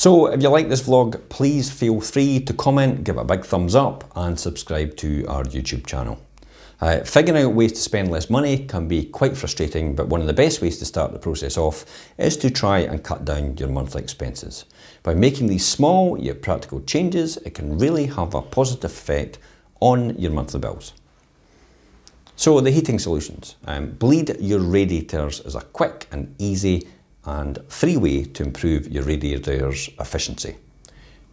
So if you like this vlog, please feel free to comment, give a big thumbs up and subscribe to our YouTube channel. Uh, figuring out ways to spend less money can be quite frustrating, but one of the best ways to start the process off is to try and cut down your monthly expenses. By making these small yet practical changes, it can really have a positive effect on your monthly bills. So the heating solutions. Um, bleed your radiators is a quick and easy and free way to improve your radiator's efficiency.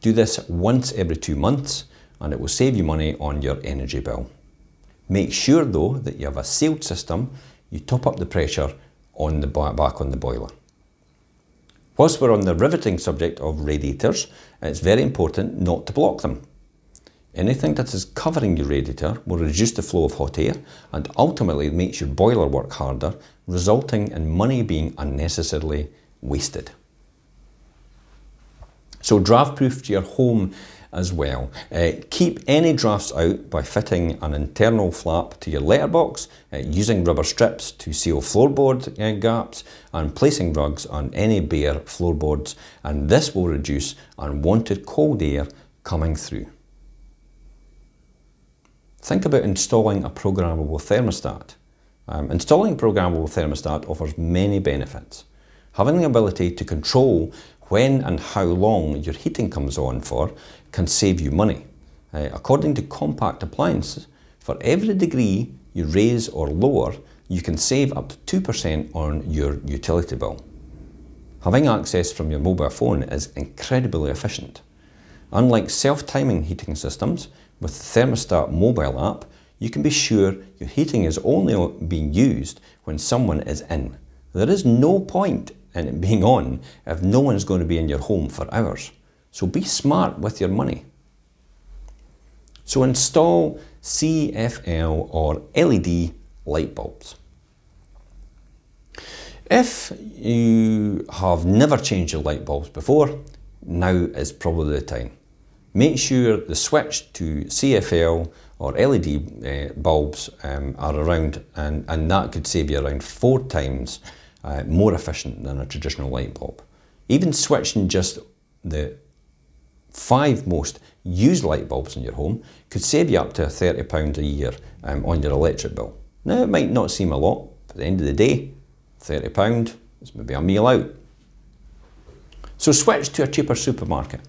Do this once every two months and it will save you money on your energy bill. Make sure though that you have a sealed system, you top up the pressure on the back on the boiler. Whilst we're on the riveting subject of radiators, it's very important not to block them. Anything that is covering your radiator will reduce the flow of hot air and ultimately makes your boiler work harder, resulting in money being unnecessarily wasted. So draft proof your home as well. Uh, keep any drafts out by fitting an internal flap to your letterbox, uh, using rubber strips to seal floorboard uh, gaps, and placing rugs on any bare floorboards, and this will reduce unwanted cold air coming through. Think about installing a programmable thermostat. Um, installing a programmable thermostat offers many benefits. Having the ability to control when and how long your heating comes on for can save you money. Uh, according to Compact Appliances, for every degree you raise or lower, you can save up to 2% on your utility bill. Having access from your mobile phone is incredibly efficient. Unlike self-timing heating systems, with the Thermostat mobile app, you can be sure your heating is only being used when someone is in. There is no point in it being on if no one is going to be in your home for hours. So be smart with your money. So install CFL or LED light bulbs. If you have never changed your light bulbs before, now is probably the time. Make sure the switch to CFL or LED uh, bulbs um, are around and, and that could save you around four times uh, more efficient than a traditional light bulb. Even switching just the five most used light bulbs in your home could save you up to £30 a year um, on your electric bill. Now, it might not seem a lot, but at the end of the day, £30 is maybe a meal out. So switch to a cheaper supermarket.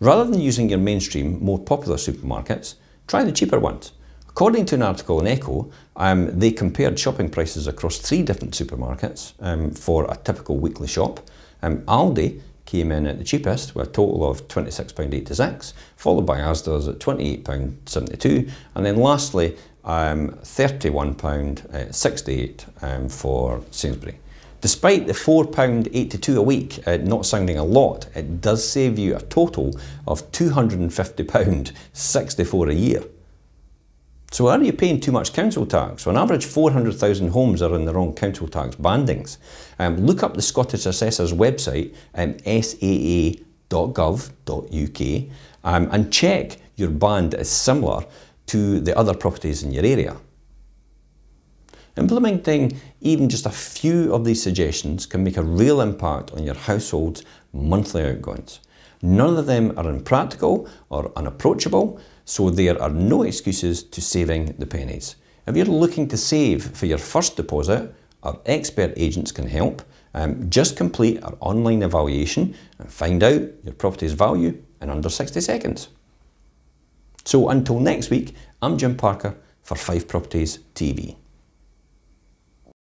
Rather than using your mainstream, more popular supermarkets, try the cheaper ones. According to an article in Echo, um, they compared shopping prices across three different supermarkets um, for a typical weekly shop. Um, Aldi came in at the cheapest with a total of £26.86, followed by Asda's at £28.72, and then lastly, um, £31.68 um, for Sainsbury. Despite the £4.82 a week uh, not sounding a lot, it does save you a total of £250.64 a year. So are you paying too much council tax? On average, 400,000 homes are in the wrong council tax bandings. Um, look up the Scottish Assessor's website, um, saa.gov.uk, um, and check your band is similar to the other properties in your area. Implementing even just a few of these suggestions can make a real impact on your household's monthly outgoings. None of them are impractical or unapproachable, so there are no excuses to saving the pennies. If you're looking to save for your first deposit, our expert agents can help. Um, just complete our online evaluation and find out your property's value in under 60 seconds. So until next week, I'm Jim Parker for Fife Properties TV.